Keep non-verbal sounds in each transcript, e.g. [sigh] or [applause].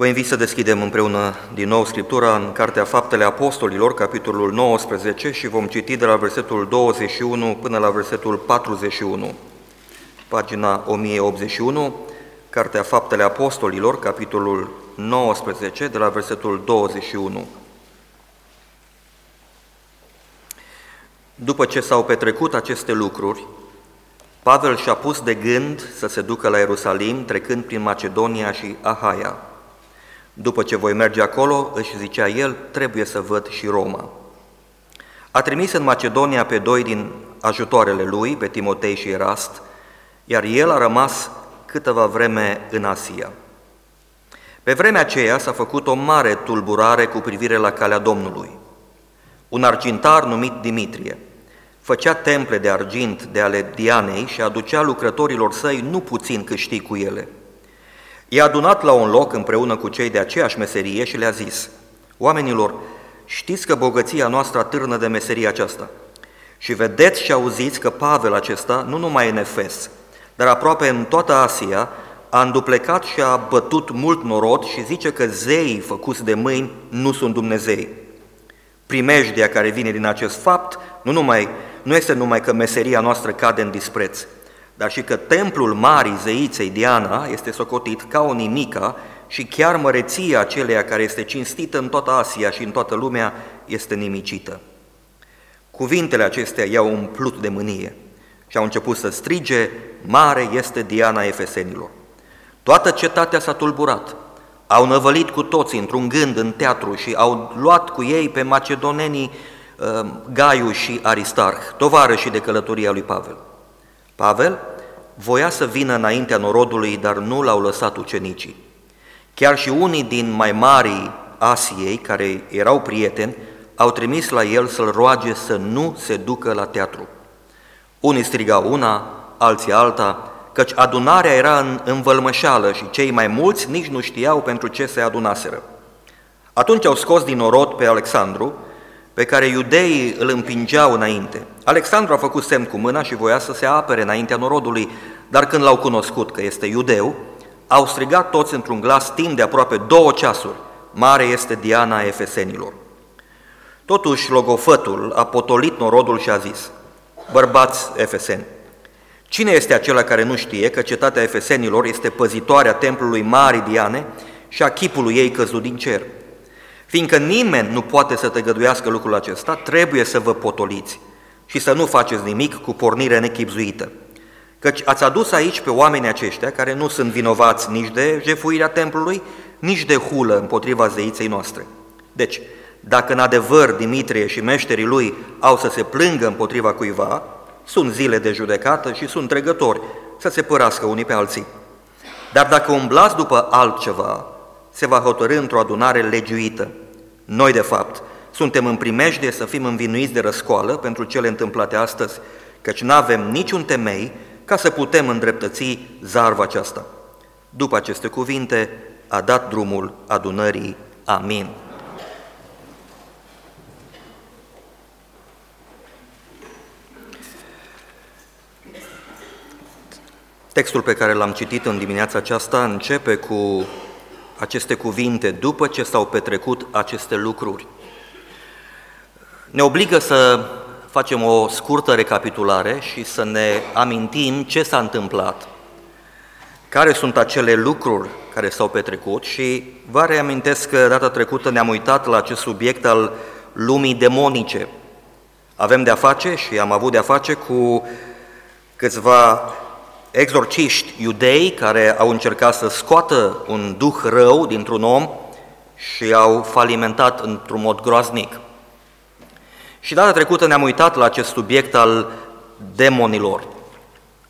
Vă invit să deschidem împreună din nou Scriptura în Cartea Faptele Apostolilor, capitolul 19 și vom citi de la versetul 21 până la versetul 41. Pagina 1081, Cartea Faptele Apostolilor, capitolul 19, de la versetul 21. După ce s-au petrecut aceste lucruri, Pavel și-a pus de gând să se ducă la Ierusalim, trecând prin Macedonia și Ahaia. După ce voi merge acolo, își zicea el, trebuie să văd și Roma. A trimis în Macedonia pe doi din ajutoarele lui, pe Timotei și Erast, iar el a rămas câteva vreme în Asia. Pe vremea aceea s-a făcut o mare tulburare cu privire la calea Domnului. Un argintar numit Dimitrie făcea temple de argint de ale Dianei și aducea lucrătorilor săi nu puțin câștig cu ele – I-a adunat la un loc împreună cu cei de aceeași meserie și le-a zis, Oamenilor, știți că bogăția noastră atârnă de meseria aceasta. Și vedeți și auziți că Pavel acesta, nu numai în Efes, dar aproape în toată Asia, a înduplecat și a bătut mult norod și zice că zeii făcuți de mâini nu sunt Dumnezei. Primejdia care vine din acest fapt nu, numai, nu este numai că meseria noastră cade în dispreț, dar și că templul Marii Zeiței Diana este socotit ca o nimica și chiar măreția aceleia care este cinstită în toată Asia și în toată lumea este nimicită. Cuvintele acestea i-au umplut de mânie și au început să strige, mare este Diana Efesenilor. Toată cetatea s-a tulburat, au năvălit cu toții într-un gând în teatru și au luat cu ei pe macedonenii uh, Gaiu și Aristarh, tovarășii de călătoria lui Pavel. Pavel voia să vină înaintea norodului, dar nu l-au lăsat ucenicii. Chiar și unii din mai mari Asiei, care erau prieteni, au trimis la el să-l roage să nu se ducă la teatru. Unii strigau una, alții alta, căci adunarea era în învălmășală și cei mai mulți nici nu știau pentru ce se adunaseră. Atunci au scos din norod pe Alexandru, pe care iudeii îl împingeau înainte. Alexandru a făcut semn cu mâna și voia să se apere înaintea norodului, dar când l-au cunoscut că este iudeu, au strigat toți într-un glas timp de aproape două ceasuri, mare este Diana Efesenilor. Totuși, logofătul a potolit norodul și a zis, bărbați efeseni, cine este acela care nu știe că cetatea efesenilor este păzitoarea templului Marii Diane și a chipului ei căzut din cer? Fiindcă nimeni nu poate să tăgăduiască lucrul acesta, trebuie să vă potoliți și să nu faceți nimic cu pornire nechipzuită. Căci ați adus aici pe oamenii aceștia care nu sunt vinovați nici de jefuirea templului, nici de hulă împotriva zeiței noastre. Deci, dacă în adevăr Dimitrie și meșterii lui au să se plângă împotriva cuiva, sunt zile de judecată și sunt tregători să se părască unii pe alții. Dar dacă umblați după altceva, se va hotărâ într-o adunare legiuită. Noi, de fapt, suntem în primejdie să fim învinuiți de răscoală pentru cele întâmplate astăzi, căci nu avem niciun temei ca să putem îndreptăți zarva aceasta. După aceste cuvinte, a dat drumul adunării. Amin. Textul pe care l-am citit în dimineața aceasta începe cu aceste cuvinte după ce s-au petrecut aceste lucruri. Ne obligă să facem o scurtă recapitulare și să ne amintim ce s-a întâmplat, care sunt acele lucruri care s-au petrecut și vă reamintesc că data trecută ne-am uitat la acest subiect al lumii demonice. Avem de-a face și am avut de-a face cu câțiva exorciști iudei care au încercat să scoată un duh rău dintr-un om și au falimentat într-un mod groaznic. Și data trecută ne-am uitat la acest subiect al demonilor.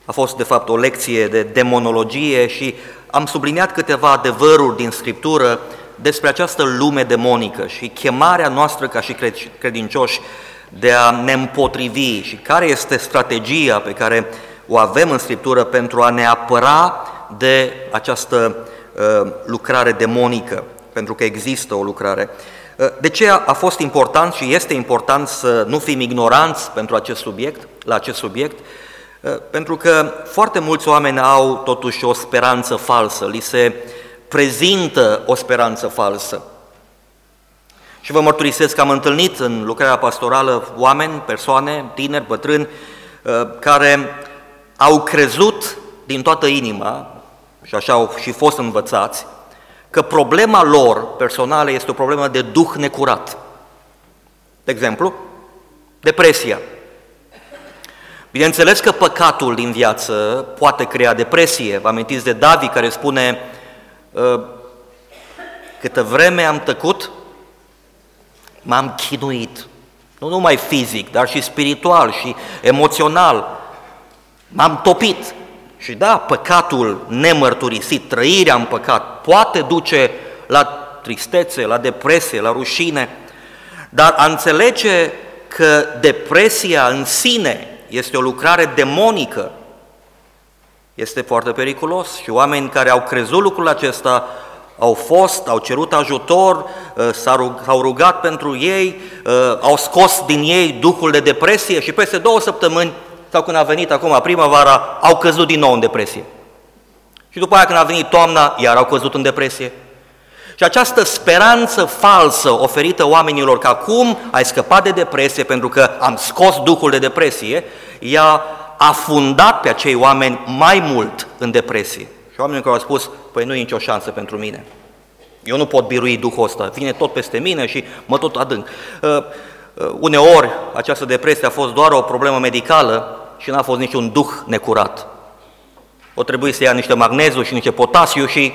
A fost, de fapt, o lecție de demonologie și am subliniat câteva adevăruri din Scriptură despre această lume demonică și chemarea noastră ca și credincioși de a ne împotrivi și care este strategia pe care o avem în Scriptură pentru a ne apăra de această uh, lucrare demonică, pentru că există o lucrare. Uh, de ce a fost important și este important să nu fim ignoranți pentru acest subiect, la acest subiect? Uh, pentru că foarte mulți oameni au totuși o speranță falsă, li se prezintă o speranță falsă. Și vă mărturisesc că am întâlnit în lucrarea pastorală oameni, persoane, tineri, bătrâni, uh, care au crezut din toată inima, și așa au și fost învățați, că problema lor personală este o problemă de duh necurat. De exemplu, depresia. Bineînțeles că păcatul din viață poate crea depresie. Vă amintiți de David care spune ă, câtă vreme am tăcut, m-am chinuit. Nu numai fizic, dar și spiritual și emoțional. M-am topit. Și da, păcatul nemărturisit, trăirea în păcat, poate duce la tristețe, la depresie, la rușine, dar a înțelege că depresia în sine este o lucrare demonică este foarte periculos și oameni care au crezut lucrul acesta au fost, au cerut ajutor, uh, s-au rugat pentru ei, uh, au scos din ei duhul de depresie și peste două săptămâni sau când a venit acum primăvara, au căzut din nou în depresie. Și după aia când a venit toamna, iar au căzut în depresie. Și această speranță falsă oferită oamenilor că acum ai scăpat de depresie pentru că am scos duhul de depresie, i-a afundat pe acei oameni mai mult în depresie. Și oamenii care au spus, păi nu e nicio șansă pentru mine. Eu nu pot birui duhul ăsta, vine tot peste mine și mă tot adânc. Uh, uh, uneori această depresie a fost doar o problemă medicală și n-a fost niciun duh necurat. O trebuie să ia niște magneziu și niște potasiu și,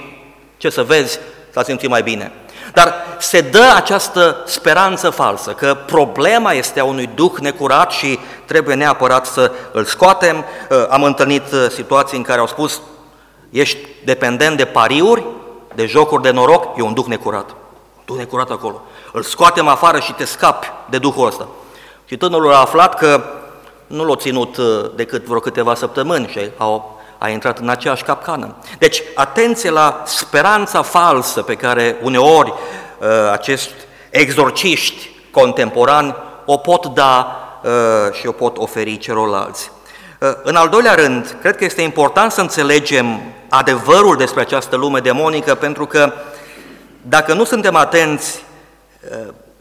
ce să vezi, s-a simțit mai bine. Dar se dă această speranță falsă, că problema este a unui duh necurat și trebuie neapărat să îl scoatem. Uh, am întâlnit uh, situații în care au spus, ești dependent de pariuri, de jocuri de noroc, e un duh necurat. Un duh necurat acolo. Îl scoatem afară și te scapi de duhul ăsta. Și tânărul a aflat că nu l-a ținut uh, decât vreo câteva săptămâni și au, a intrat în aceeași capcană. Deci, atenție la speranța falsă pe care uneori uh, acești exorciști contemporani o pot da uh, și o pot oferi celorlalți. În al doilea rând, cred că este important să înțelegem adevărul despre această lume demonică, pentru că dacă nu suntem atenți,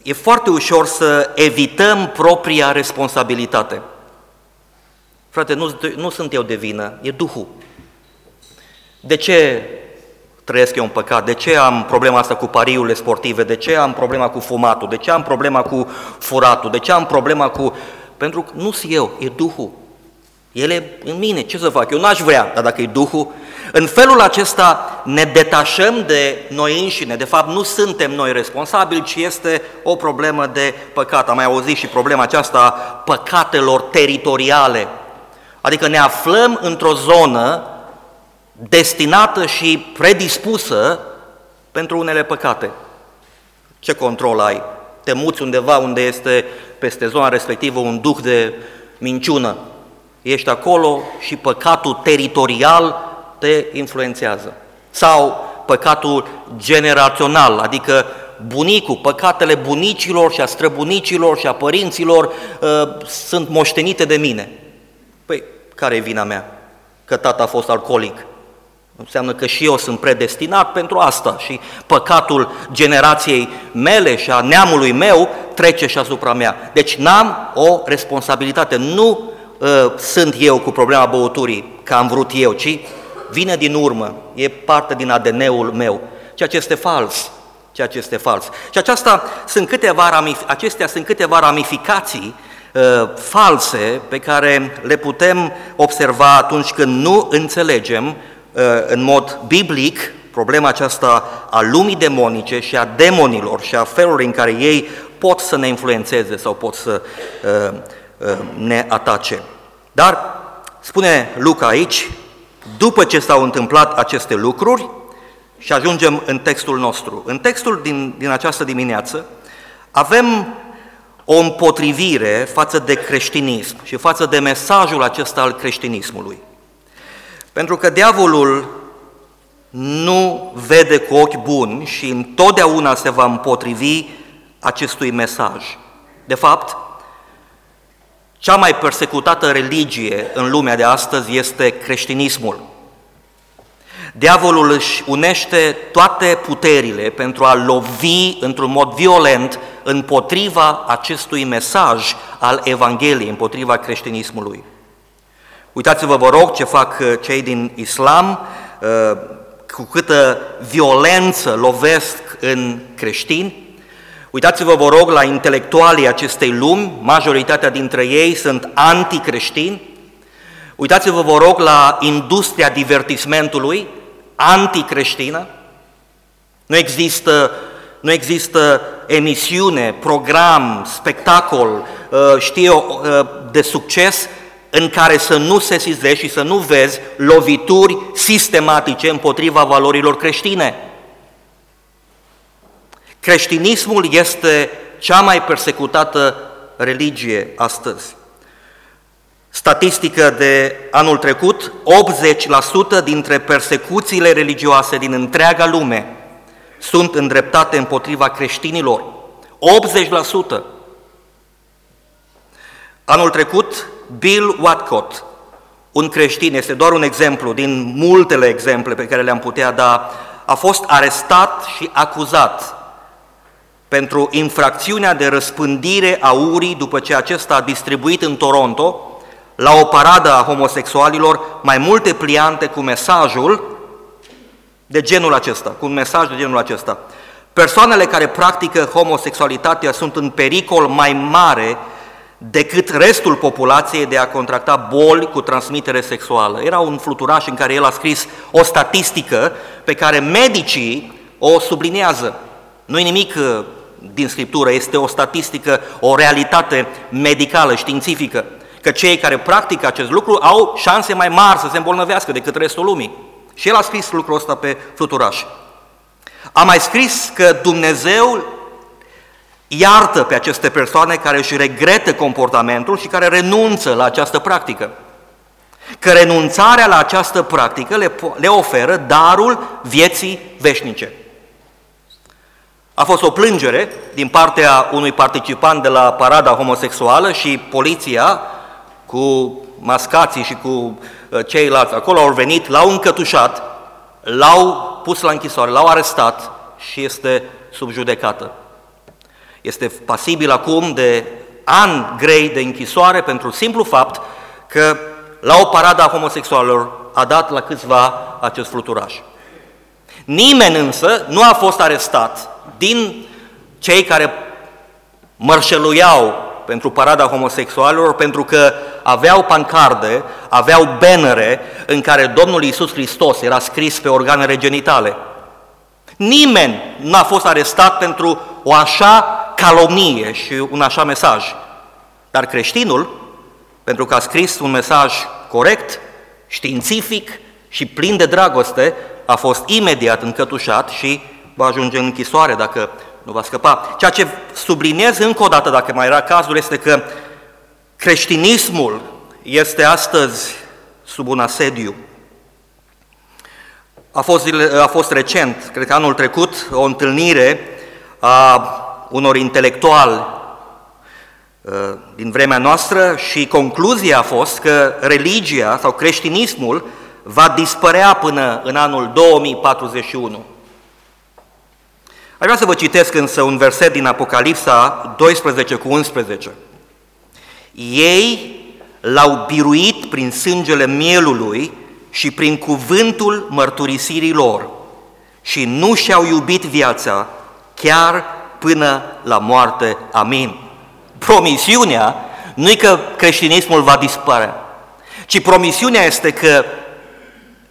e foarte ușor să evităm propria responsabilitate. Frate, nu, nu sunt eu de vină, e Duhul. De ce trăiesc eu în păcat? De ce am problema asta cu pariurile sportive? De ce am problema cu fumatul? De ce am problema cu furatul? De ce am problema cu... Pentru că nu sunt eu, e Duhul. El e în mine, ce să fac? Eu n-aș vrea, dar dacă e Duhul... În felul acesta ne detașăm de noi înșine. De fapt, nu suntem noi responsabili, ci este o problemă de păcat. Am mai auzit și problema aceasta a păcatelor teritoriale Adică ne aflăm într-o zonă destinată și predispusă pentru unele păcate. Ce control ai? Te muți undeva unde este peste zona respectivă un duh de minciună. Ești acolo și păcatul teritorial te influențează. Sau păcatul generațional, adică bunicul, păcatele bunicilor și a străbunicilor și a părinților uh, sunt moștenite de mine. Păi, care e vina mea? Că tata a fost alcoolic. Înseamnă că și eu sunt predestinat pentru asta și păcatul generației mele și a neamului meu trece și asupra mea. Deci n-am o responsabilitate. Nu uh, sunt eu cu problema băuturii, că am vrut eu, ci vine din urmă, e parte din ADN-ul meu, ceea ce este fals. Ceea ce este fals. Și aceasta sunt câteva, acestea sunt câteva ramificații Uh, false pe care le putem observa atunci când nu înțelegem uh, în mod biblic problema aceasta a lumii demonice și a demonilor și a felului în care ei pot să ne influențeze sau pot să uh, ne atace. Dar, spune Luca aici, după ce s-au întâmplat aceste lucruri, și ajungem în textul nostru. În textul din, din această dimineață avem o împotrivire față de creștinism și față de mesajul acesta al creștinismului. Pentru că diavolul nu vede cu ochi buni și întotdeauna se va împotrivi acestui mesaj. De fapt, cea mai persecutată religie în lumea de astăzi este creștinismul. Diavolul își unește toate puterile pentru a lovi într-un mod violent împotriva acestui mesaj al Evangheliei, împotriva creștinismului. Uitați-vă, vă rog, ce fac uh, cei din islam, uh, cu câtă violență lovesc în creștini. Uitați-vă, vă rog, la intelectualii acestei lumi, majoritatea dintre ei sunt anticreștini. Uitați-vă, vă rog, la industria divertismentului anticreștină. Nu există, nu există emisiune, program, spectacol, uh, știu de succes în care să nu se sizezi și să nu vezi lovituri sistematice împotriva valorilor creștine. Creștinismul este cea mai persecutată religie astăzi. Statistică de anul trecut, 80% dintre persecuțiile religioase din întreaga lume sunt îndreptate împotriva creștinilor. 80%! Anul trecut, Bill Watcott, un creștin, este doar un exemplu din multele exemple pe care le-am putea da, a fost arestat și acuzat pentru infracțiunea de răspândire a urii după ce acesta a distribuit în Toronto, la o paradă a homosexualilor, mai multe pliante cu mesajul de genul acesta, cu un mesaj de genul acesta. Persoanele care practică homosexualitatea sunt în pericol mai mare decât restul populației de a contracta boli cu transmitere sexuală. Era un fluturaș în care el a scris o statistică pe care medicii o sublinează. Nu e nimic uh, din Scriptură, este o statistică, o realitate medicală, științifică, că cei care practică acest lucru au șanse mai mari să se îmbolnăvească decât restul lumii. Și el a scris lucrul ăsta pe fluturaș. A mai scris că Dumnezeu iartă pe aceste persoane care își regretă comportamentul și care renunță la această practică. Că renunțarea la această practică le, le oferă darul vieții veșnice. A fost o plângere din partea unui participant de la parada homosexuală și poliția cu mascații și cu uh, ceilalți acolo au venit, l-au încătușat, l-au pus la închisoare, l-au arestat și este sub judecată. Este pasibil acum de ani grei de închisoare pentru simplu fapt că la o paradă a homosexualilor a dat la câțiva acest fluturaș. Nimeni însă nu a fost arestat din cei care mărșăluiau pentru parada homosexualilor pentru că aveau pancarde, aveau bannere în care Domnul Iisus Hristos era scris pe organele genitale. Nimeni nu a fost arestat pentru o așa calomnie și un așa mesaj. Dar creștinul, pentru că a scris un mesaj corect, științific și plin de dragoste, a fost imediat încătușat și va ajunge în închisoare dacă nu va scăpa. Ceea ce subliniez încă o dată, dacă mai era cazul, este că creștinismul este astăzi sub un asediu. A fost, a fost recent, cred că anul trecut, o întâlnire a unor intelectuali uh, din vremea noastră și concluzia a fost că religia sau creștinismul va dispărea până în anul 2041. Aș vrea să vă citesc însă un verset din Apocalipsa 12 cu 11. Ei l-au biruit prin sângele mielului și prin cuvântul mărturisirii lor și nu și-au iubit viața chiar până la moarte. Amin. Promisiunea nu e că creștinismul va dispărea, ci promisiunea este că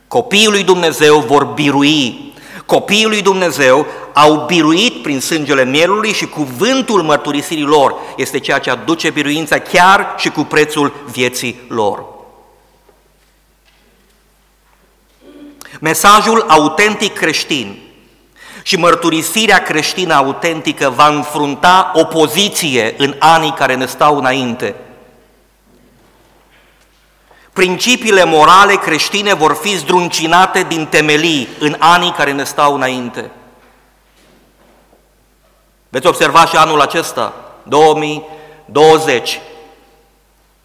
copiii lui Dumnezeu vor birui. Copiii lui Dumnezeu au biruit prin sângele mielului și cuvântul mărturisirii lor este ceea ce aduce biruința chiar și cu prețul vieții lor. Mesajul autentic creștin și mărturisirea creștină autentică va înfrunta opoziție în anii care ne stau înainte. Principiile morale creștine vor fi zdruncinate din temelii în anii care ne stau înainte. Veți observa și anul acesta, 2020,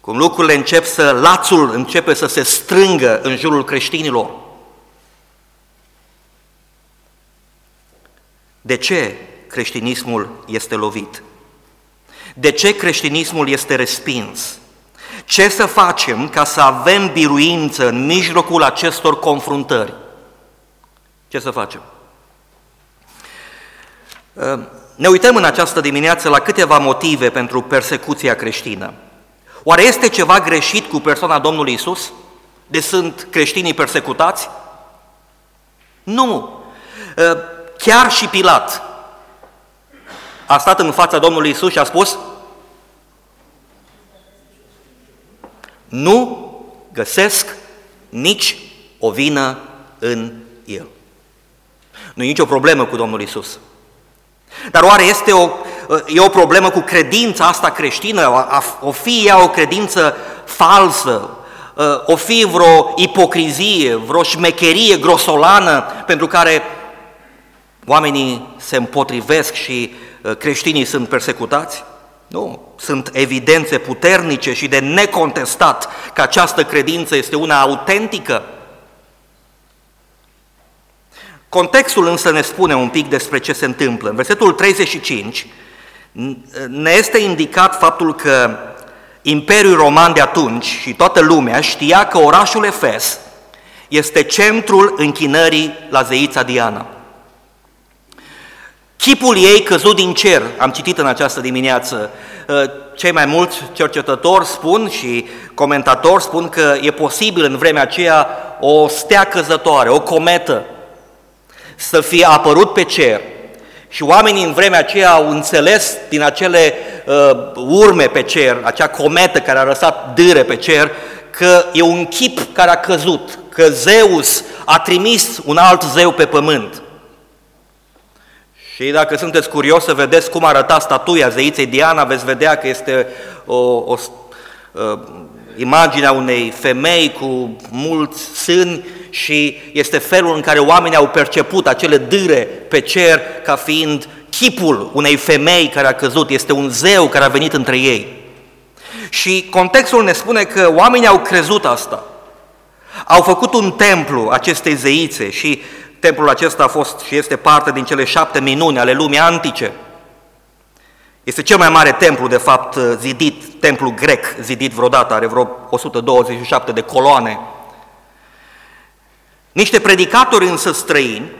cum lucrurile încep să, lațul începe să se strângă în jurul creștinilor. De ce creștinismul este lovit? De ce creștinismul este respins? Ce să facem ca să avem biruință în mijlocul acestor confruntări? Ce să facem? Ă, ne uităm în această dimineață la câteva motive pentru persecuția creștină. Oare este ceva greșit cu persoana Domnului Isus? De sunt creștinii persecutați? Nu. Ă, chiar și Pilat a stat în fața Domnului Isus și a spus Nu găsesc nici o vină în el. Nu e nicio problemă cu Domnul Isus. Dar oare este o, e o problemă cu credința asta creștină? O fi ea o credință falsă? O fi vreo ipocrizie, vreo șmecherie grosolană pentru care oamenii se împotrivesc și uh, creștinii sunt persecutați? Nu, sunt evidențe puternice și de necontestat că această credință este una autentică. Contextul însă ne spune un pic despre ce se întâmplă. În versetul 35 ne este indicat faptul că Imperiul Roman de atunci și toată lumea știa că orașul Efes este centrul închinării la zeița Diana. Chipul ei căzut din cer, am citit în această dimineață, ă, cei mai mulți cercetători spun și comentatori spun că e posibil în vremea aceea o stea căzătoare, o cometă, să fie apărut pe cer. Și oamenii în vremea aceea au înțeles din acele uh, urme pe cer, acea cometă care a lăsat dâre pe cer, că e un chip care a căzut, că Zeus a trimis un alt zeu pe pământ. Și dacă sunteți curios să vedeți cum arăta statuia zeiței Diana, veți vedea că este o, o uh, imaginea unei femei cu mulți sâni și este felul în care oamenii au perceput acele dâre pe cer ca fiind chipul unei femei care a căzut, este un zeu care a venit între ei. Și contextul ne spune că oamenii au crezut asta. Au făcut un templu acestei zeițe și templul acesta a fost și este parte din cele șapte minuni ale lumii antice. Este cel mai mare templu, de fapt, zidit, templu grec, zidit vreodată, are vreo 127 de coloane. Niște predicatori însă străini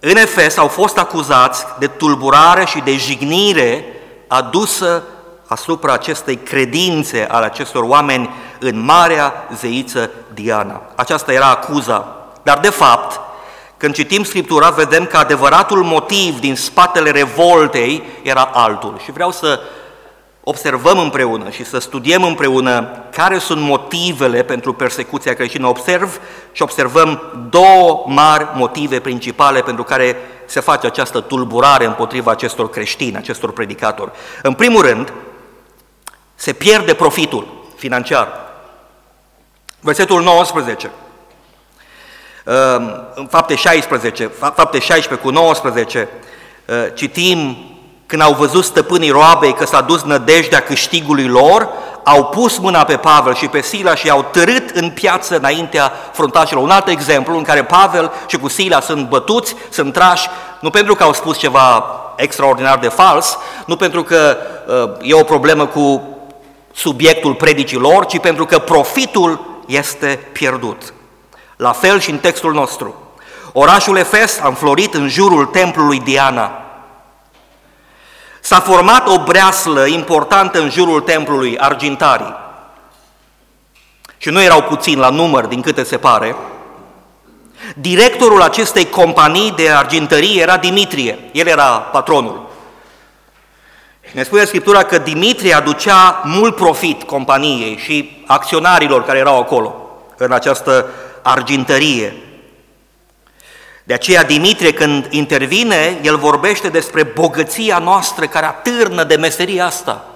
în Efes au fost acuzați de tulburare și de jignire adusă asupra acestei credințe ale acestor oameni în marea zeiță Diana. Aceasta era acuza. Dar de fapt, când citim Scriptura, vedem că adevăratul motiv din spatele revoltei era altul. Și vreau să observăm împreună și să studiem împreună care sunt motivele pentru persecuția creștină. Observ și observăm două mari motive principale pentru care se face această tulburare împotriva acestor creștini, acestor predicatori. În primul rând, se pierde profitul financiar. Versetul 19. În fapte 16, fapte 16 cu 19, citim când au văzut stăpânii roabei că s-a dus nădejdea câștigului lor, au pus mâna pe Pavel și pe Sila și i-au târât în piață înaintea fruntașilor. Un alt exemplu în care Pavel și cu Sila sunt bătuți, sunt trași, nu pentru că au spus ceva extraordinar de fals, nu pentru că uh, e o problemă cu subiectul predicii lor, ci pentru că profitul este pierdut. La fel și în textul nostru. Orașul Efes a înflorit în jurul templului Diana, S-a format o breaslă importantă în jurul templului Argintarii. Și nu erau puțini la număr, din câte se pare. Directorul acestei companii de argintărie era Dimitrie, el era patronul. Ne spune Scriptura că Dimitrie aducea mult profit companiei și acționarilor care erau acolo, în această argintărie. De aceea Dimitrie când intervine, el vorbește despre bogăția noastră care atârnă de meseria asta.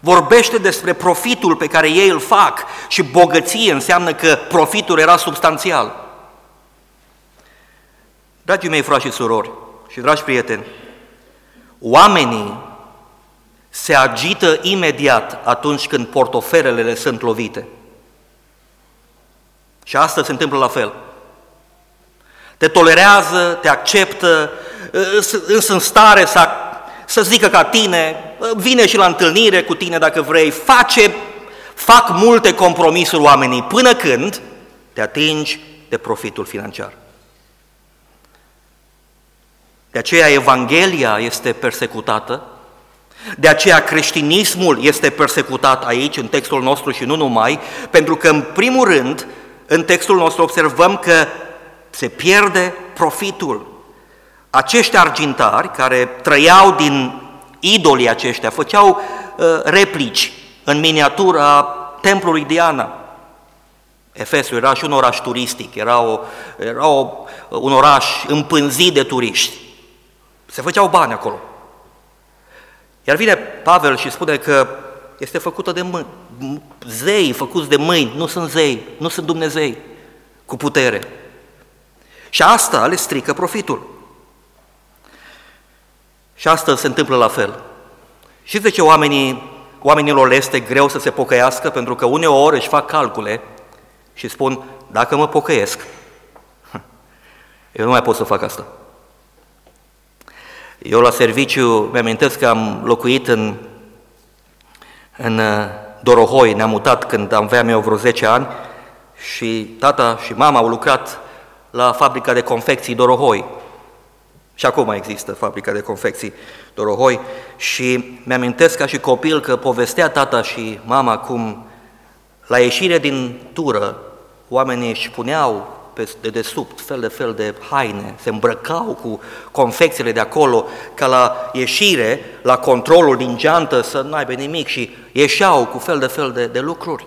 Vorbește despre profitul pe care ei îl fac și bogăție înseamnă că profitul era substanțial. Dragii mei frați și surori și dragi prieteni, oamenii se agită imediat atunci când portofelele sunt lovite. Și asta se întâmplă la fel. Te tolerează, te acceptă, sunt în stare să, să zică ca tine, vine și la întâlnire cu tine dacă vrei, face, fac multe compromisuri oamenii până când te atingi de profitul financiar. De aceea Evanghelia este persecutată, de aceea creștinismul este persecutat aici, în textul nostru și nu numai, pentru că, în primul rând, în textul nostru observăm că se pierde profitul. Acești argintari care trăiau din idolii aceștia, făceau uh, replici în miniatura templului Diana. Efesul era și un oraș turistic, era, o, era o, un oraș împânzit de turiști. Se făceau bani acolo. Iar vine Pavel și spune că este făcută de mâini, zei făcuți de mâini, nu sunt zei, nu sunt Dumnezei cu putere. Și asta le strică profitul. Și asta se întâmplă la fel. Și de ce oamenii, oamenilor le este greu să se pocăiască? Pentru că uneori își fac calcule și spun, dacă mă pocăiesc, [laughs] eu nu mai pot să fac asta. Eu la serviciu mi-amintesc că am locuit în, în uh, Dorohoi, ne-am mutat când aveam eu vreo 10 ani și tata și mama au lucrat la fabrica de confecții Dorohoi. Și acum există fabrica de confecții Dorohoi și mi-amintesc ca și copil că povestea tata și mama cum la ieșire din tură oamenii își puneau pe dedesubt fel de fel de haine, se îmbrăcau cu confecțiile de acolo, ca la ieșire, la controlul din geantă să nu aibă nimic și ieșeau cu fel de fel de, de lucruri.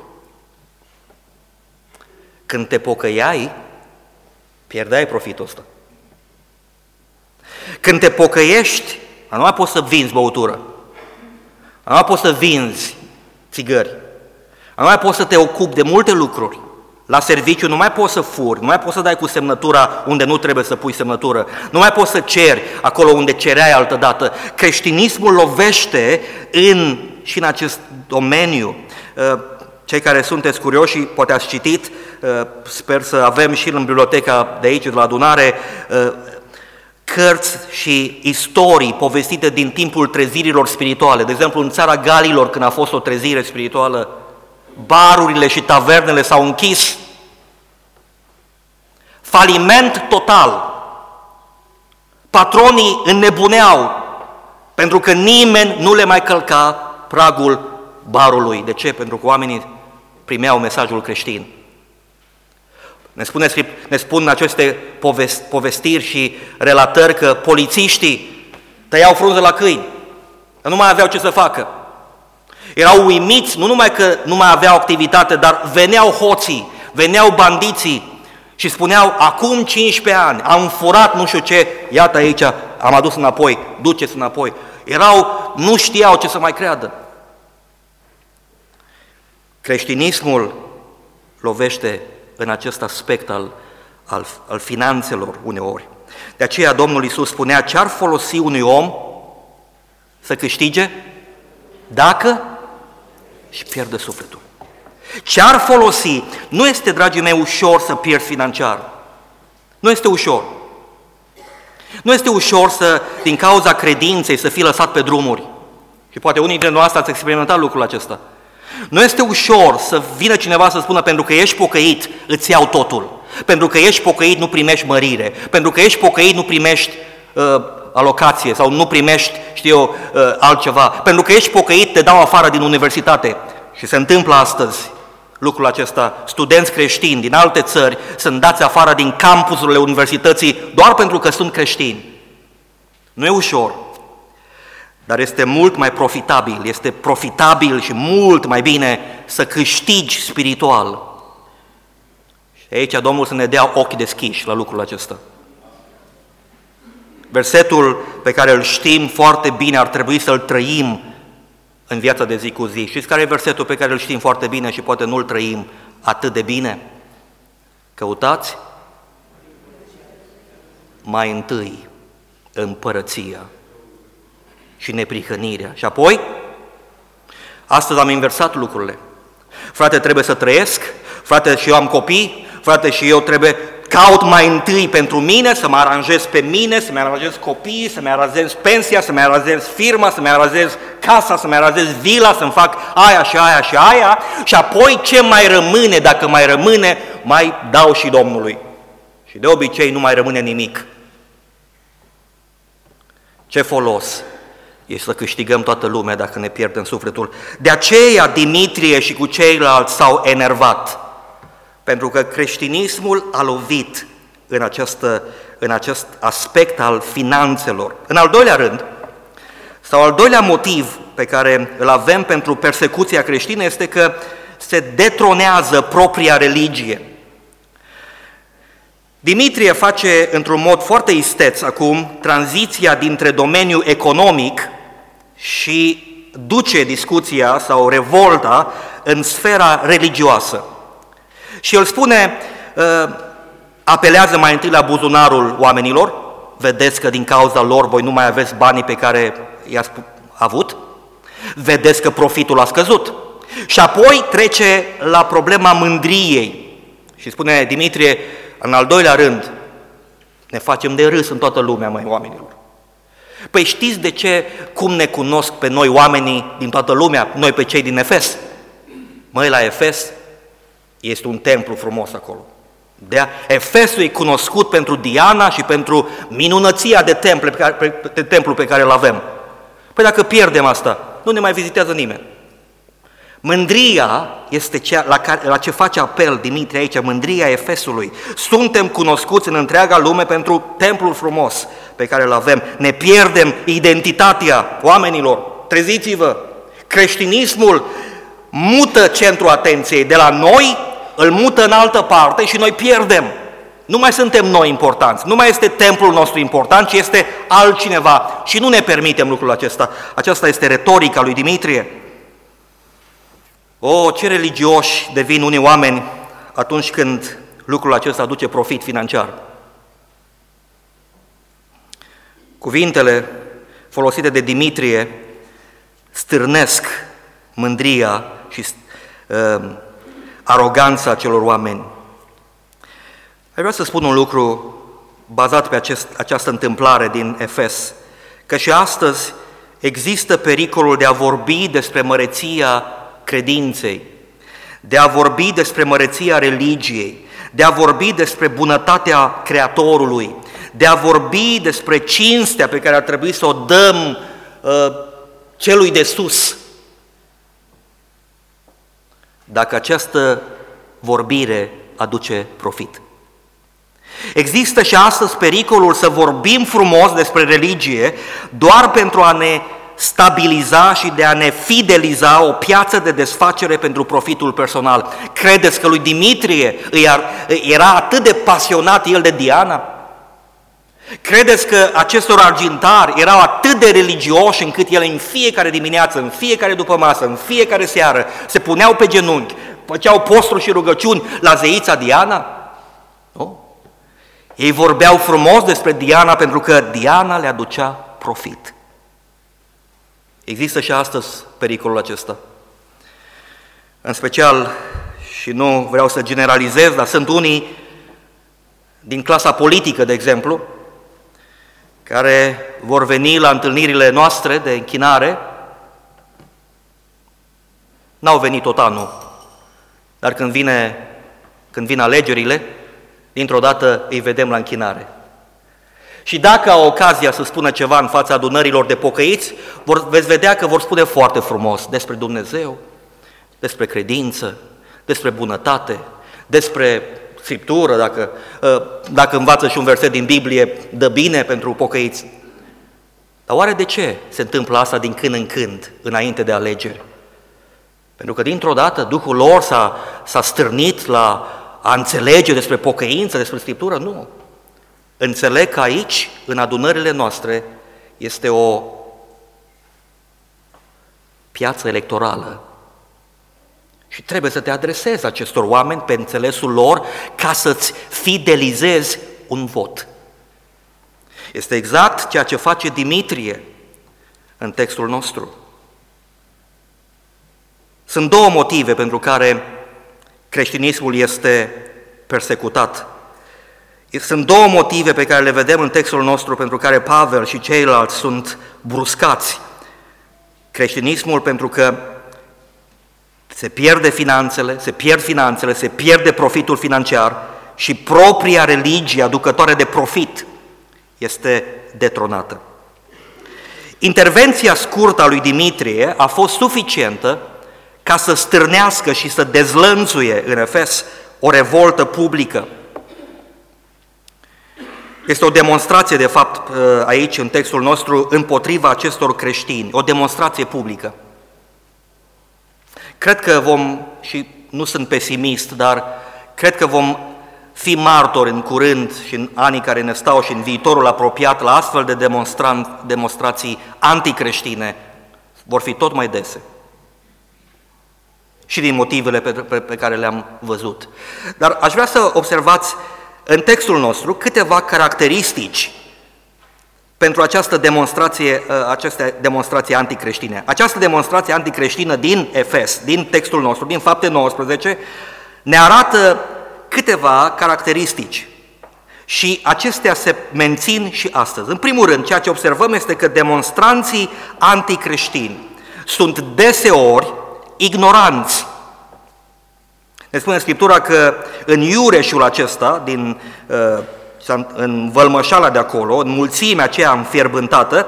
Când te pocăiai, pierdeai profitul ăsta. Când te pocăiești, nu mai poți să vinzi băutură, nu mai poți să vinzi țigări, nu mai poți să te ocupi de multe lucruri, la serviciu nu mai poți să furi, nu mai poți să dai cu semnătura unde nu trebuie să pui semnătură, nu mai poți să ceri acolo unde cereai altă dată. Creștinismul lovește în, și în acest domeniu. Uh, cei care sunteți curioși, poate ați citit, uh, sper să avem și în biblioteca de aici, de la adunare, uh, cărți și istorii povestite din timpul trezirilor spirituale. De exemplu, în țara Galilor, când a fost o trezire spirituală, barurile și tavernele s-au închis, faliment total. Patronii înnebuneau pentru că nimeni nu le mai călca pragul barului. De ce? Pentru că oamenii primeau mesajul creștin. Ne, spune, ne spun aceste povestiri și relatări că polițiștii tăiau frunze la câini, că nu mai aveau ce să facă. Erau uimiți, nu numai că nu mai aveau activitate, dar veneau hoții, veneau bandiții și spuneau, acum 15 ani am furat nu știu ce, iată aici, am adus înapoi, duceți înapoi. Erau, nu știau ce să mai creadă. Creștinismul lovește în acest aspect al, al, al finanțelor uneori. De aceea Domnul Iisus spunea, ce ar folosi unui om să câștige dacă și pierde sufletul. Ce ar folosi? Nu este, dragii mei, ușor să pierzi financiar. Nu este ușor. Nu este ușor să, din cauza credinței, să fii lăsat pe drumuri. Și poate unii dintre noi ați experimentat lucrul acesta. Nu este ușor să vină cineva să spună pentru că ești pocăit, îți iau totul. Pentru că ești pocăit, nu primești mărire. Pentru că ești pocăit, nu primești uh, alocație sau nu primești, știu eu, uh, altceva. Pentru că ești pocăit, te dau afară din universitate. Și se întâmplă astăzi lucrul acesta. Studenți creștini din alte țări sunt dați afară din campusurile universității doar pentru că sunt creștini. Nu e ușor, dar este mult mai profitabil, este profitabil și mult mai bine să câștigi spiritual. Și aici Domnul să ne dea ochi deschiși la lucrul acesta. Versetul pe care îl știm foarte bine ar trebui să-l trăim în viața de zi cu zi. Știți care e versetul pe care îl știm foarte bine și poate nu-l trăim atât de bine? Căutați mai întâi împărăția și neprihănirea. Și apoi, astăzi am inversat lucrurile. Frate, trebuie să trăiesc, frate, și eu am copii, frate, și eu trebuie caut mai întâi pentru mine, să mă aranjez pe mine, să-mi aranjez copiii, să-mi aranjez pensia, să-mi aranjez firma, să-mi aranjez casa, să-mi aranjez vila, să-mi fac aia și aia și aia și apoi ce mai rămâne, dacă mai rămâne, mai dau și Domnului. Și de obicei nu mai rămâne nimic. Ce folos este să câștigăm toată lumea dacă ne pierdem sufletul. De aceea Dimitrie și cu ceilalți s-au enervat, pentru că creștinismul a lovit în, această, în acest aspect al finanțelor. În al doilea rând, sau al doilea motiv pe care îl avem pentru persecuția creștină este că se detronează propria religie. Dimitrie face într-un mod foarte isteț acum tranziția dintre domeniul economic și duce discuția sau revolta în sfera religioasă. Și el spune, ă, apelează mai întâi la buzunarul oamenilor, vedeți că din cauza lor voi nu mai aveți banii pe care i-ați avut, vedeți că profitul a scăzut. Și apoi trece la problema mândriei. Și spune Dimitrie, în al doilea rând, ne facem de râs în toată lumea, mai oamenilor. Păi știți de ce, cum ne cunosc pe noi oamenii din toată lumea, noi pe cei din Efes? Măi, la Efes este un templu frumos acolo. De Efesul e cunoscut pentru Diana și pentru minunăția de, temple pe care, de templu pe care îl avem. Păi dacă pierdem asta, nu ne mai vizitează nimeni. Mândria este cea la, care, la ce face apel Dimitrie aici, mândria Efesului. Suntem cunoscuți în întreaga lume pentru templul frumos pe care îl avem. Ne pierdem identitatea oamenilor. Treziți-vă! Creștinismul mută centrul atenției de la noi, îl mută în altă parte și noi pierdem. Nu mai suntem noi importanți, nu mai este templul nostru important, ci este altcineva și nu ne permitem lucrul acesta. Aceasta este retorica lui Dimitrie. O, ce religioși devin unii oameni atunci când lucrul acesta aduce profit financiar. Cuvintele folosite de Dimitrie stârnesc mândria și uh, aroganța celor oameni. Aș vrea să spun un lucru bazat pe acest, această întâmplare din Efes, că și astăzi există pericolul de a vorbi despre măreția credinței, de a vorbi despre măreția religiei, de a vorbi despre bunătatea Creatorului, de a vorbi despre cinstea pe care ar trebui să o dăm uh, celui de sus. Dacă această vorbire aduce profit. Există și astăzi pericolul să vorbim frumos despre religie doar pentru a ne stabiliza și de a ne fideliza o piață de desfacere pentru profitul personal. Credeți că lui Dimitrie era atât de pasionat el de Diana? Credeți că acestor argintari erau atât de religioși încât ele în fiecare dimineață, în fiecare după masă, în fiecare seară se puneau pe genunchi, făceau posturi și rugăciuni la zeița Diana? Nu? Ei vorbeau frumos despre Diana pentru că Diana le aducea profit. Există și astăzi pericolul acesta. În special, și nu vreau să generalizez, dar sunt unii din clasa politică, de exemplu, care vor veni la întâlnirile noastre de închinare, n-au venit tot anul, dar când, vine, când vin alegerile, dintr-o dată îi vedem la închinare. Și dacă au ocazia să spună ceva în fața adunărilor de pocăiți, vor, veți vedea că vor spune foarte frumos despre Dumnezeu, despre credință, despre bunătate, despre Scriptură, dacă, ă, dacă învață și un verset din Biblie, dă bine pentru pocăiți. Dar oare de ce se întâmplă asta din când în când, înainte de alegeri? Pentru că dintr-o dată Duhul lor s-a, s-a stârnit la a înțelege despre pocăință, despre Scriptură? Nu. Înțeleg că aici, în adunările noastre, este o piață electorală. Și trebuie să te adresezi acestor oameni pe înțelesul lor ca să-ți fidelizezi un vot. Este exact ceea ce face Dimitrie în textul nostru. Sunt două motive pentru care creștinismul este persecutat Sunt două motive pe care le vedem în textul nostru pentru care Pavel și ceilalți sunt bruscați. Creștinismul pentru că se pierde finanțele, se pierd finanțele, se pierde profitul financiar și propria religie aducătoare de profit este detronată. Intervenția scurtă a lui Dimitrie a fost suficientă ca să stârnească și să dezlănțuie în Efes o revoltă publică. Este o demonstrație, de fapt, aici, în textul nostru, împotriva acestor creștini, o demonstrație publică. Cred că vom, și nu sunt pesimist, dar cred că vom fi martori în curând și în anii care ne stau și în viitorul apropiat la astfel de demonstrații anticreștine, vor fi tot mai dese. Și din motivele pe, pe, pe care le-am văzut. Dar aș vrea să observați în textul nostru câteva caracteristici pentru această demonstrație, ă, aceste demonstrații anticreștine. Această demonstrație anticreștină din Efes, din textul nostru, din fapte 19, ne arată câteva caracteristici și acestea se mențin și astăzi. În primul rând, ceea ce observăm este că demonstranții anticreștini sunt deseori ignoranți. Ne spune Scriptura că în iureșul acesta, din, uh, în vălmășala de acolo, în mulțimea aceea înfierbântată,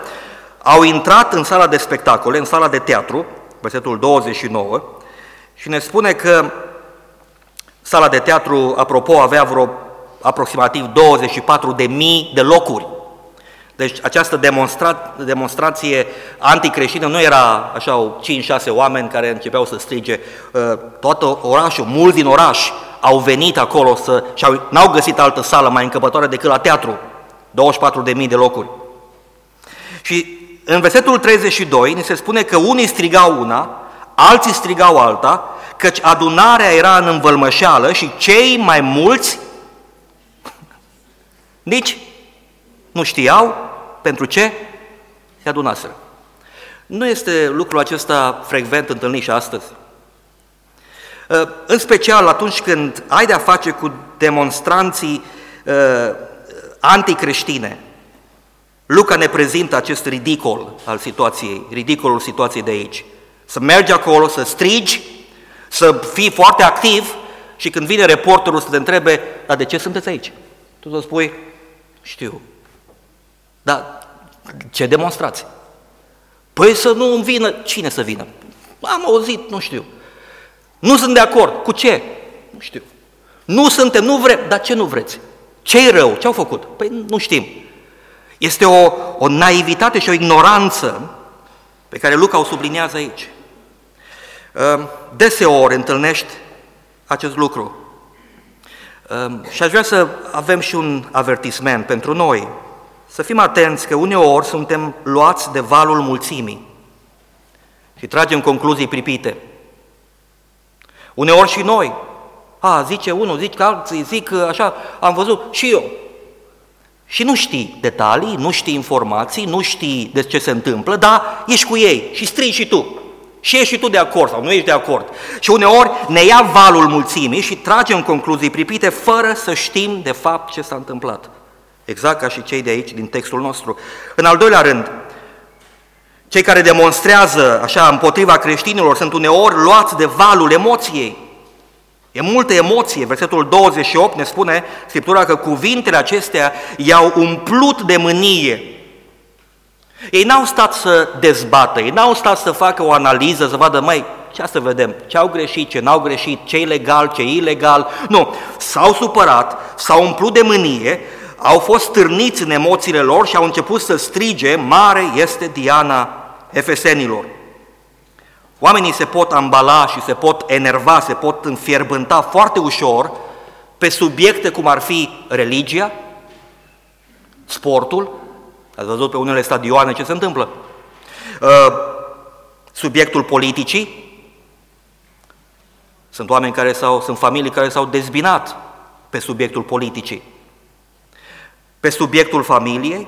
au intrat în sala de spectacole, în sala de teatru, versetul 29, și ne spune că Sala de teatru, apropo, avea vreo aproximativ 24 de mii de locuri. Deci această demonstra- demonstrație anticreștină nu era așa 5-6 oameni care începeau să strige. Uh, Tot orașul, mulți din oraș au venit acolo să, și au, n-au găsit altă sală mai încăpătoare decât la teatru. 24 de mii de locuri. Și în versetul 32 ni se spune că unii strigau una, alții strigau alta căci adunarea era în învălmășeală și cei mai mulți [laughs] nici nu știau pentru ce se adunaseră. Nu este lucrul acesta frecvent întâlnit și astăzi. Uh, în special atunci când ai de-a face cu demonstranții uh, anticreștine. Luca ne prezintă acest ridicol al situației, ridicolul situației de aici. Să mergi acolo, să strigi să fii foarte activ și când vine reporterul să te întrebe, dar de ce sunteți aici? Tu să spui, știu. Dar ce demonstrați? Păi să nu vină, cine să vină? Am auzit, nu știu. Nu sunt de acord. Cu ce? Nu știu. Nu suntem, nu vrem. Dar ce nu vreți? ce e rău? Ce au făcut? Păi nu știm. Este o, o naivitate și o ignoranță pe care Luca o subliniază aici. Ehm, deseori întâlnești acest lucru. Ehm, și aș vrea să avem și un avertisment pentru noi, să fim atenți că uneori suntem luați de valul mulțimii și tragem concluzii pripite. Uneori și noi, a, zice unul, zice alții, zic așa, am văzut și eu. Și nu știi detalii, nu știi informații, nu știi de ce se întâmplă, dar ești cu ei și strigi și tu. Și ești și tu de acord sau nu ești de acord. Și uneori ne ia valul mulțimii și tragem concluzii pripite fără să știm de fapt ce s-a întâmplat. Exact ca și cei de aici din textul nostru. În al doilea rând, cei care demonstrează așa împotriva creștinilor sunt uneori luați de valul emoției. E multă emoție. Versetul 28 ne spune Scriptura că cuvintele acestea i-au umplut de mânie ei n-au stat să dezbată, ei n-au stat să facă o analiză, să vadă, mai ce să vedem, ce au greșit, ce n-au greșit, ce e legal, ce e ilegal. Nu, s-au supărat, s-au umplut de mânie, au fost stârniți în emoțiile lor și au început să strige, mare este Diana efesenilor. Oamenii se pot ambala și se pot enerva, se pot înfierbânta foarte ușor pe subiecte cum ar fi religia, sportul, Ați văzut pe unele stadioane ce se întâmplă? Uh, subiectul politicii, sunt oameni care s-au, sunt familii care s-au dezbinat pe subiectul politicii, pe subiectul familiei,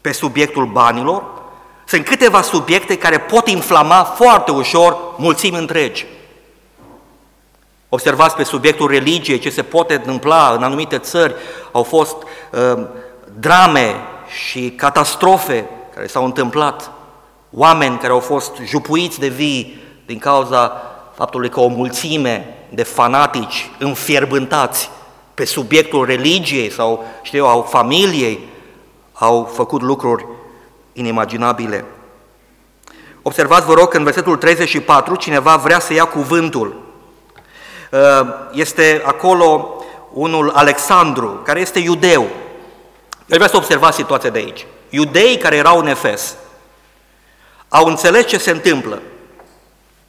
pe subiectul banilor. Sunt câteva subiecte care pot inflama foarte ușor mulțimi întregi. Observați pe subiectul religiei ce se poate întâmpla în anumite țări. Au fost uh, drame și catastrofe care s-au întâmplat, oameni care au fost jupuiți de vii din cauza faptului că o mulțime de fanatici înfierbântați pe subiectul religiei sau, știu eu, au familiei, au făcut lucruri inimaginabile. Observați, vă rog, că în versetul 34 cineva vrea să ia cuvântul. Uh, este acolo unul Alexandru, care este iudeu. Eu vreau să observați situația de aici. Iudeii care erau în Efes au înțeles ce se întâmplă.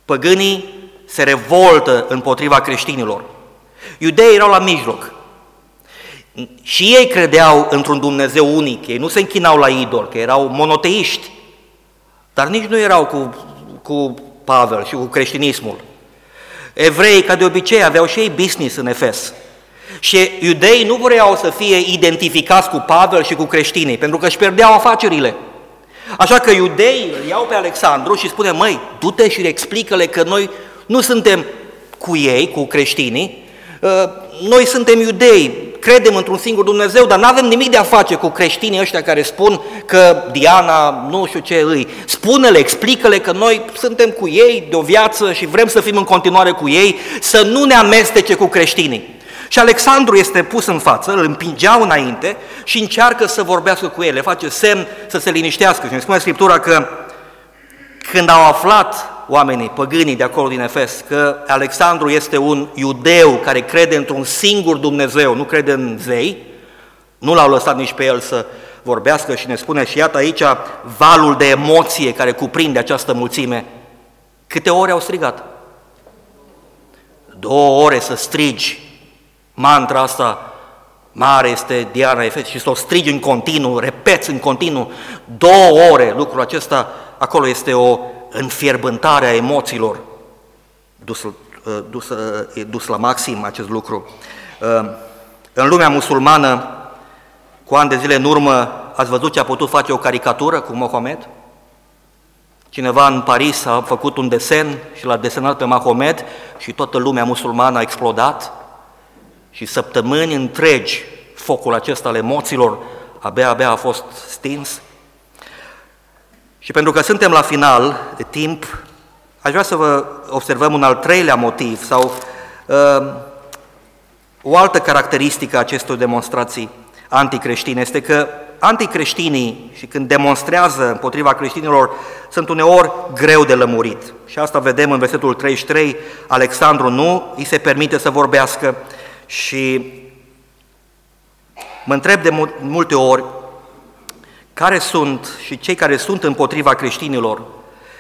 Păgânii se revoltă împotriva creștinilor. Iudeii erau la mijloc. Și ei credeau într-un Dumnezeu unic, ei nu se închinau la idol, că erau monoteiști, dar nici nu erau cu, cu Pavel și cu creștinismul. Evrei, ca de obicei, aveau și ei business în Efes. Și iudeii nu vreau să fie identificați cu Pavel și cu creștinii, pentru că își pierdeau afacerile. Așa că iudeii îl iau pe Alexandru și spune, măi, du-te și explică-le că noi nu suntem cu ei, cu creștinii, ă, noi suntem iudei, credem într-un singur Dumnezeu, dar nu avem nimic de a face cu creștinii ăștia care spun că Diana nu știu ce îi. Spune-le, explică-le că noi suntem cu ei de o viață și vrem să fim în continuare cu ei, să nu ne amestece cu creștinii. Și Alexandru este pus în față, îl împingeau înainte și încearcă să vorbească cu el, le face semn să se liniștească. Și ne spune Scriptura că când au aflat oamenii, păgânii de acolo din Efes, că Alexandru este un iudeu care crede într-un singur Dumnezeu, nu crede în zei, nu l-au lăsat nici pe el să vorbească și ne spune și iată aici valul de emoție care cuprinde această mulțime. Câte ore au strigat? Două ore să strigi mantra asta mare este Diana Efes și să o strigi în continuu, repeți în continuu, două ore lucrul acesta, acolo este o înfierbântare a emoțiilor dus, uh, dus, uh, dus la maxim acest lucru. Uh, în lumea musulmană, cu ani de zile în urmă, ați văzut ce a putut face o caricatură cu Mohamed? Cineva în Paris a făcut un desen și l-a desenat pe Mahomed și toată lumea musulmană a explodat și săptămâni întregi focul acesta al emoțiilor abia, abia a fost stins. Și pentru că suntem la final de timp, aș vrea să vă observăm un al treilea motiv sau uh, o altă caracteristică a acestor demonstrații anticreștine este că anticreștinii și când demonstrează împotriva creștinilor sunt uneori greu de lămurit. Și asta vedem în versetul 33, Alexandru nu îi se permite să vorbească și mă întreb de multe ori care sunt și cei care sunt împotriva creștinilor,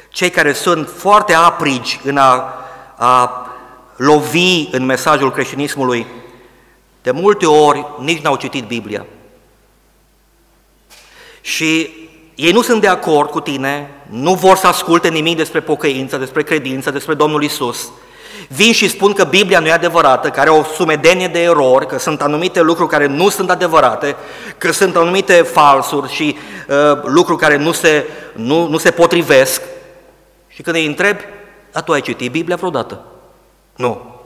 cei care sunt foarte aprigi în a, a lovi în mesajul creștinismului, de multe ori nici n-au citit Biblia. Și ei nu sunt de acord cu tine, nu vor să asculte nimic despre pocăință, despre credință, despre Domnul Isus. Vin și spun că Biblia nu e adevărată, că are o sumedenie de erori, că sunt anumite lucruri care nu sunt adevărate, că sunt anumite falsuri și uh, lucruri care nu se, nu, nu se potrivesc. Și când îi întreb, dar tu ai citit Biblia vreodată? Nu.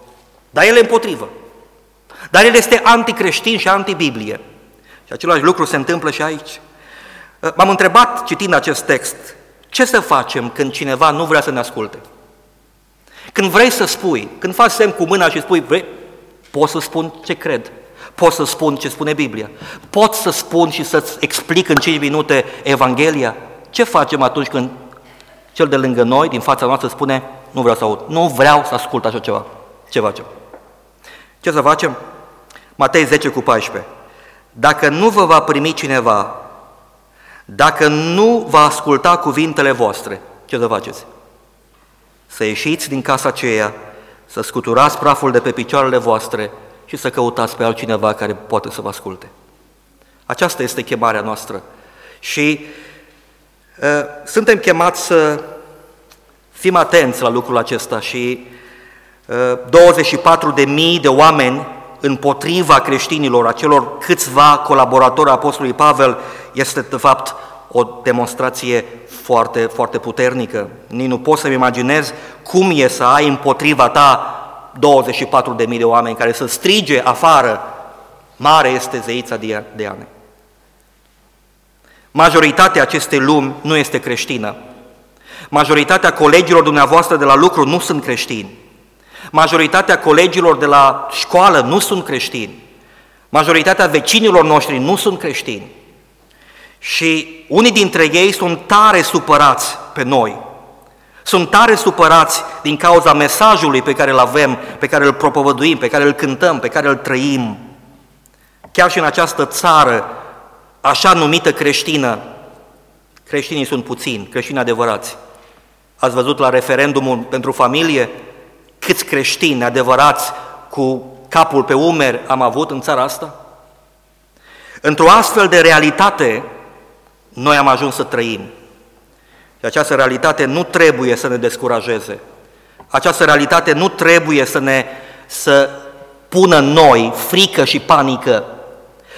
Dar el e împotrivă. Dar el este anticreștin și antibiblie. Și același lucru se întâmplă și aici. Uh, m-am întrebat, citind acest text, ce să facem când cineva nu vrea să ne asculte? Când vrei să spui, când faci semn cu mâna și spui, vrei, pot să spun ce cred, pot să spun ce spune Biblia, pot să spun și să-ți explic în 5 minute Evanghelia. Ce facem atunci când cel de lângă noi, din fața noastră, spune, nu vreau să aud, nu vreau să ascult așa ceva. Ce facem? Ce să facem? Matei 10 cu 14. Dacă nu vă va primi cineva, dacă nu va asculta cuvintele voastre, ce să faceți? Să ieșiți din casa aceea, să scuturați praful de pe picioarele voastre și să căutați pe altcineva care poate să vă asculte. Aceasta este chemarea noastră. Și uh, suntem chemați să fim atenți la lucrul acesta și uh, 24 de mii de oameni împotriva creștinilor, acelor câțiva colaboratori apostolului Pavel, este de fapt o demonstrație foarte, foarte puternică. Nici nu pot să-mi imaginez cum e să ai împotriva ta 24.000 de oameni care să strige afară, mare este zeița Diane. Majoritatea acestei lumi nu este creștină. Majoritatea colegilor dumneavoastră de la lucru nu sunt creștini. Majoritatea colegilor de la școală nu sunt creștini. Majoritatea vecinilor noștri nu sunt creștini. Și unii dintre ei sunt tare supărați pe noi. Sunt tare supărați din cauza mesajului pe care îl avem, pe care îl propovăduim, pe care îl cântăm, pe care îl trăim. Chiar și în această țară, așa numită creștină, creștinii sunt puțini, creștini adevărați. Ați văzut la referendumul pentru familie câți creștini adevărați cu capul pe umeri am avut în țara asta? Într-o astfel de realitate, noi am ajuns să trăim. Și această realitate nu trebuie să ne descurajeze. Această realitate nu trebuie să ne să pună noi frică și panică.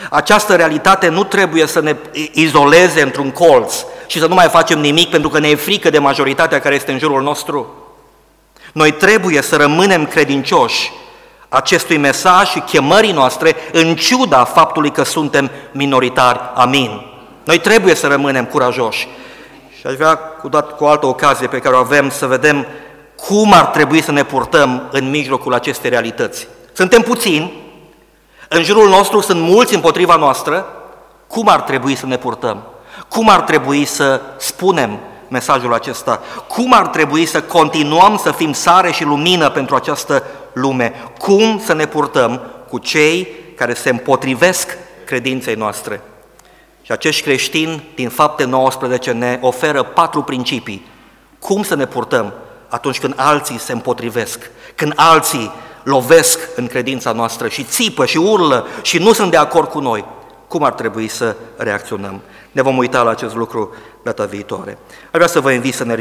Această realitate nu trebuie să ne izoleze într-un colț și să nu mai facem nimic pentru că ne e frică de majoritatea care este în jurul nostru. Noi trebuie să rămânem credincioși acestui mesaj și chemării noastre în ciuda faptului că suntem minoritari. Amin. Noi trebuie să rămânem curajoși. Și aș vrea cu, dat, cu o altă ocazie pe care o avem să vedem cum ar trebui să ne purtăm în mijlocul acestei realități. Suntem puțini, în jurul nostru sunt mulți împotriva noastră, cum ar trebui să ne purtăm? Cum ar trebui să spunem mesajul acesta? Cum ar trebui să continuăm să fim sare și lumină pentru această lume? Cum să ne purtăm cu cei care se împotrivesc credinței noastre? Și acești creștini din fapte 19 ne oferă patru principii. Cum să ne purtăm atunci când alții se împotrivesc, când alții lovesc în credința noastră și țipă și urlă și nu sunt de acord cu noi, cum ar trebui să reacționăm? Ne vom uita la acest lucru data viitoare. Aș vrea să vă invit să ne ridicăm.